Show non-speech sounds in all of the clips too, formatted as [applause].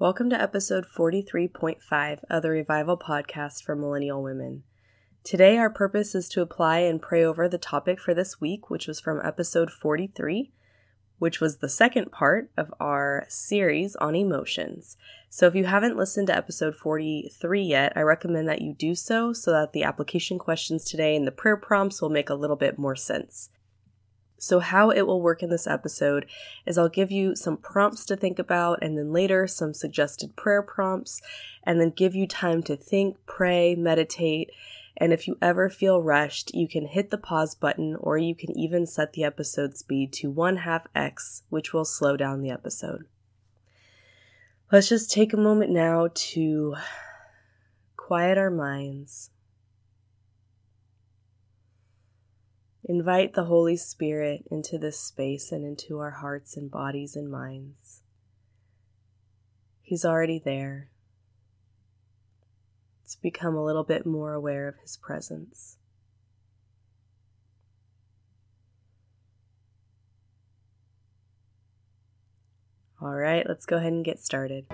Welcome to episode 43.5 of the Revival Podcast for Millennial Women. Today, our purpose is to apply and pray over the topic for this week, which was from episode 43, which was the second part of our series on emotions. So, if you haven't listened to episode 43 yet, I recommend that you do so so that the application questions today and the prayer prompts will make a little bit more sense. So, how it will work in this episode is I'll give you some prompts to think about, and then later some suggested prayer prompts, and then give you time to think, pray, meditate. And if you ever feel rushed, you can hit the pause button, or you can even set the episode speed to 1 half x, which will slow down the episode. Let's just take a moment now to quiet our minds Invite the Holy Spirit into this space and into our hearts and bodies and minds. He's already there. Let's become a little bit more aware of His presence. All right, let's go ahead and get started.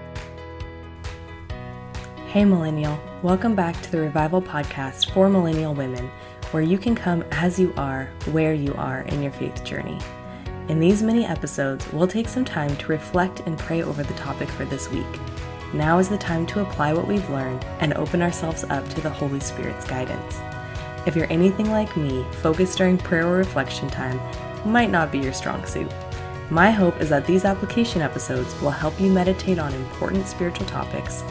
Hey, Millennial. Welcome back to the Revival Podcast for Millennial Women where you can come as you are, where you are in your faith journey. In these mini episodes, we'll take some time to reflect and pray over the topic for this week. Now is the time to apply what we've learned and open ourselves up to the Holy Spirit's guidance. If you're anything like me, focus during prayer or reflection time might not be your strong suit. My hope is that these application episodes will help you meditate on important spiritual topics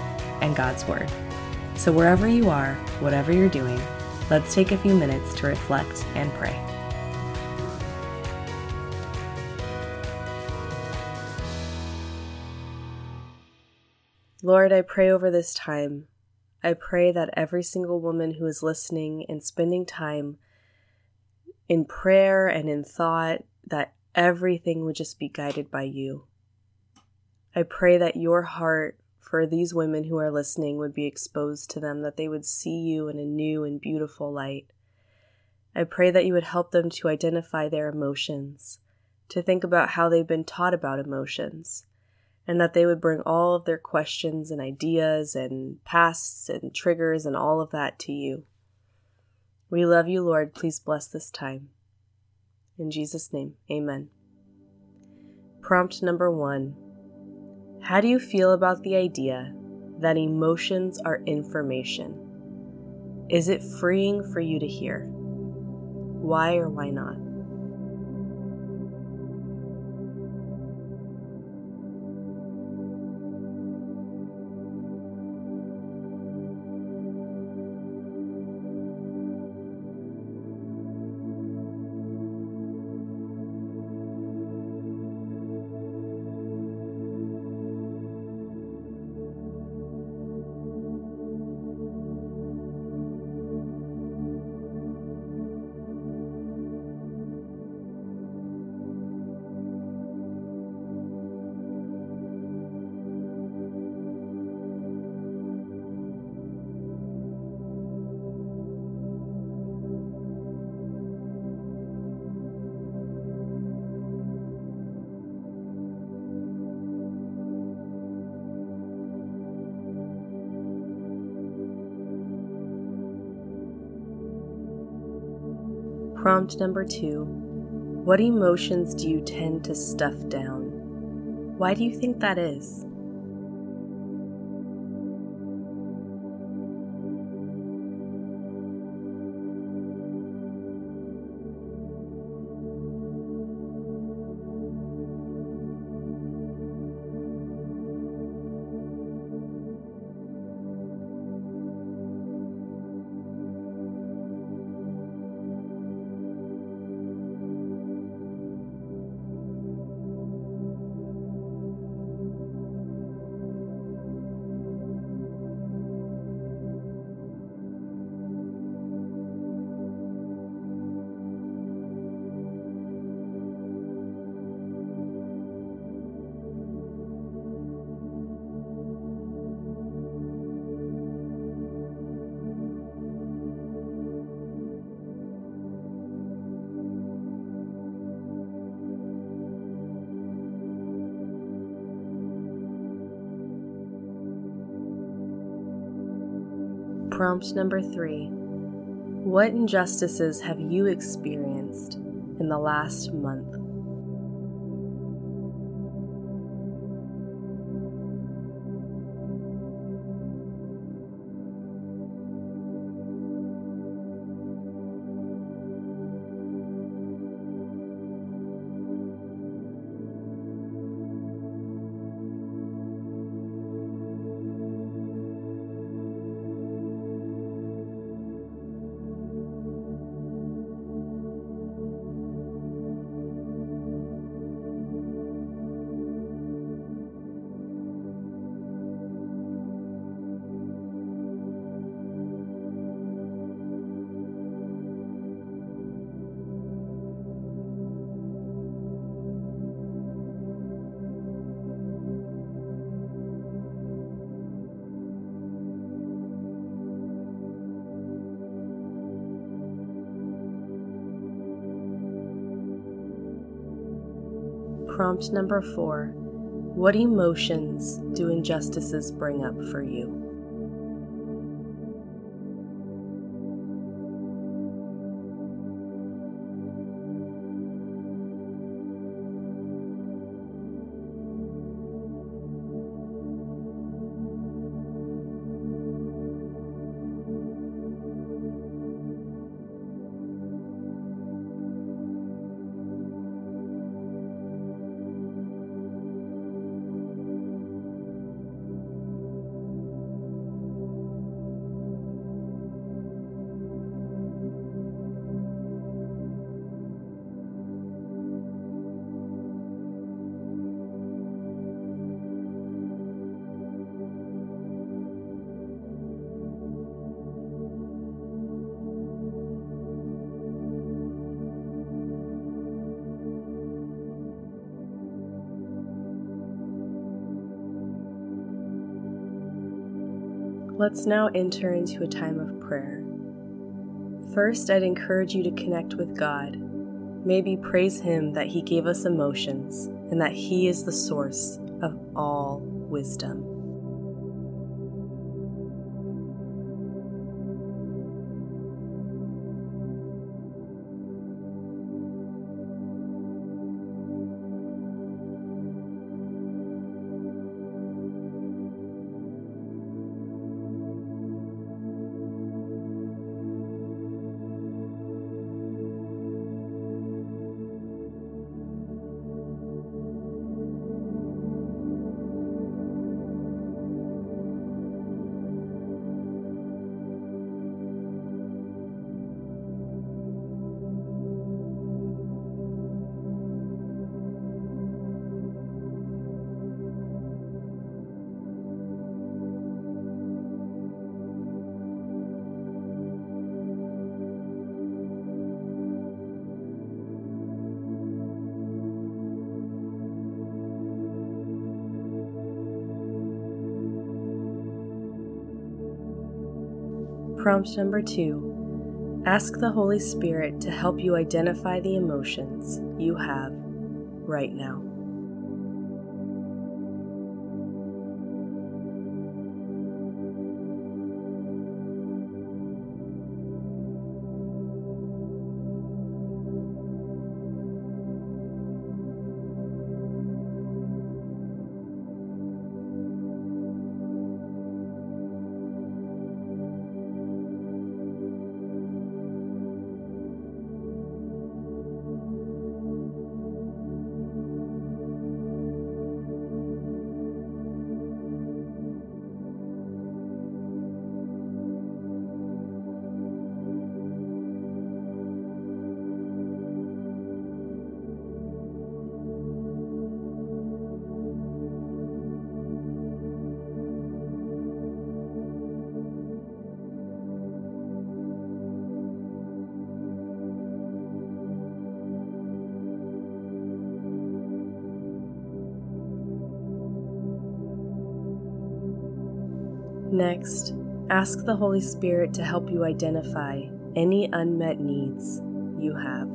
and God's Word. So, wherever you are, whatever you're doing, Let's take a few minutes to reflect and pray. Lord, I pray over this time. I pray that every single woman who is listening and spending time in prayer and in thought, that everything would just be guided by you. I pray that your heart for these women who are listening would be exposed to them, that they would see you in a new and beautiful light. I pray that you would help them to identify their emotions, to think about how they've been taught about emotions, and that they would bring all of their questions and ideas and pasts and triggers and all of that to you. We love you, Lord. Please bless this time. In Jesus' name, amen. Prompt number one how do you feel about the idea that emotions are information? Is it freeing for you to hear? Why or why not? Prompt number two What emotions do you tend to stuff down? Why do you think that is? Prompt number three What injustices have you experienced in the last month? Prompt number four What emotions do injustices bring up for you? Let's now enter into a time of prayer. First, I'd encourage you to connect with God. Maybe praise Him that He gave us emotions and that He is the source of all wisdom. Prompt number two Ask the Holy Spirit to help you identify the emotions you have right now. Next, ask the Holy Spirit to help you identify any unmet needs you have.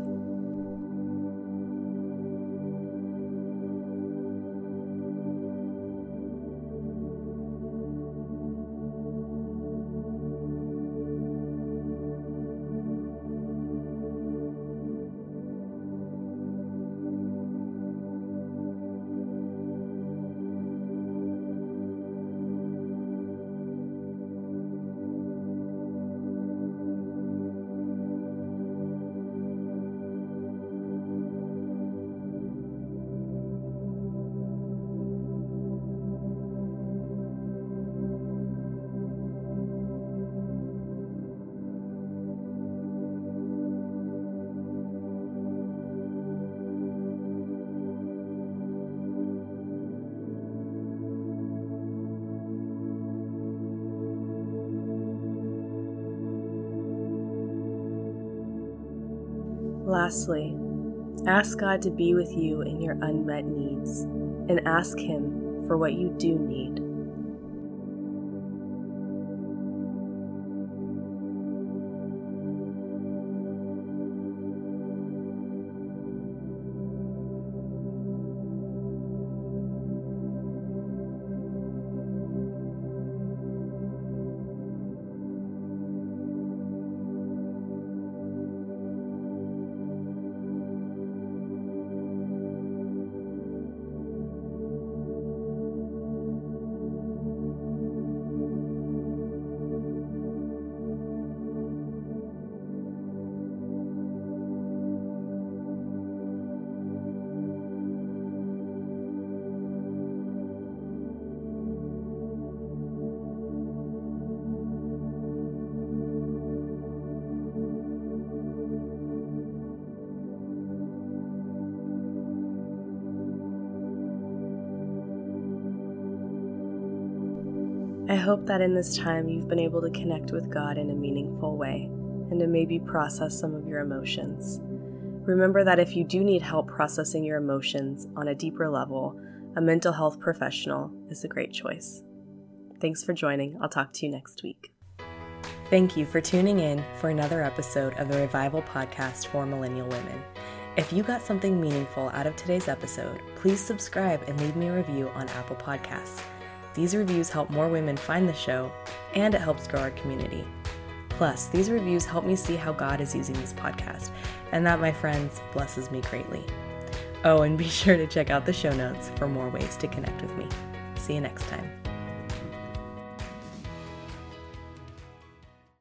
Lastly, ask God to be with you in your unmet needs and ask Him for what you do need. Hope that in this time you've been able to connect with God in a meaningful way and to maybe process some of your emotions. Remember that if you do need help processing your emotions on a deeper level, a mental health professional is a great choice. Thanks for joining. I'll talk to you next week. Thank you for tuning in for another episode of the Revival Podcast for Millennial Women. If you got something meaningful out of today's episode, please subscribe and leave me a review on Apple Podcasts. These reviews help more women find the show, and it helps grow our community. Plus, these reviews help me see how God is using this podcast, and that, my friends, blesses me greatly. Oh, and be [laughs] sure to check out the show notes for more ways to connect with me. See you next time.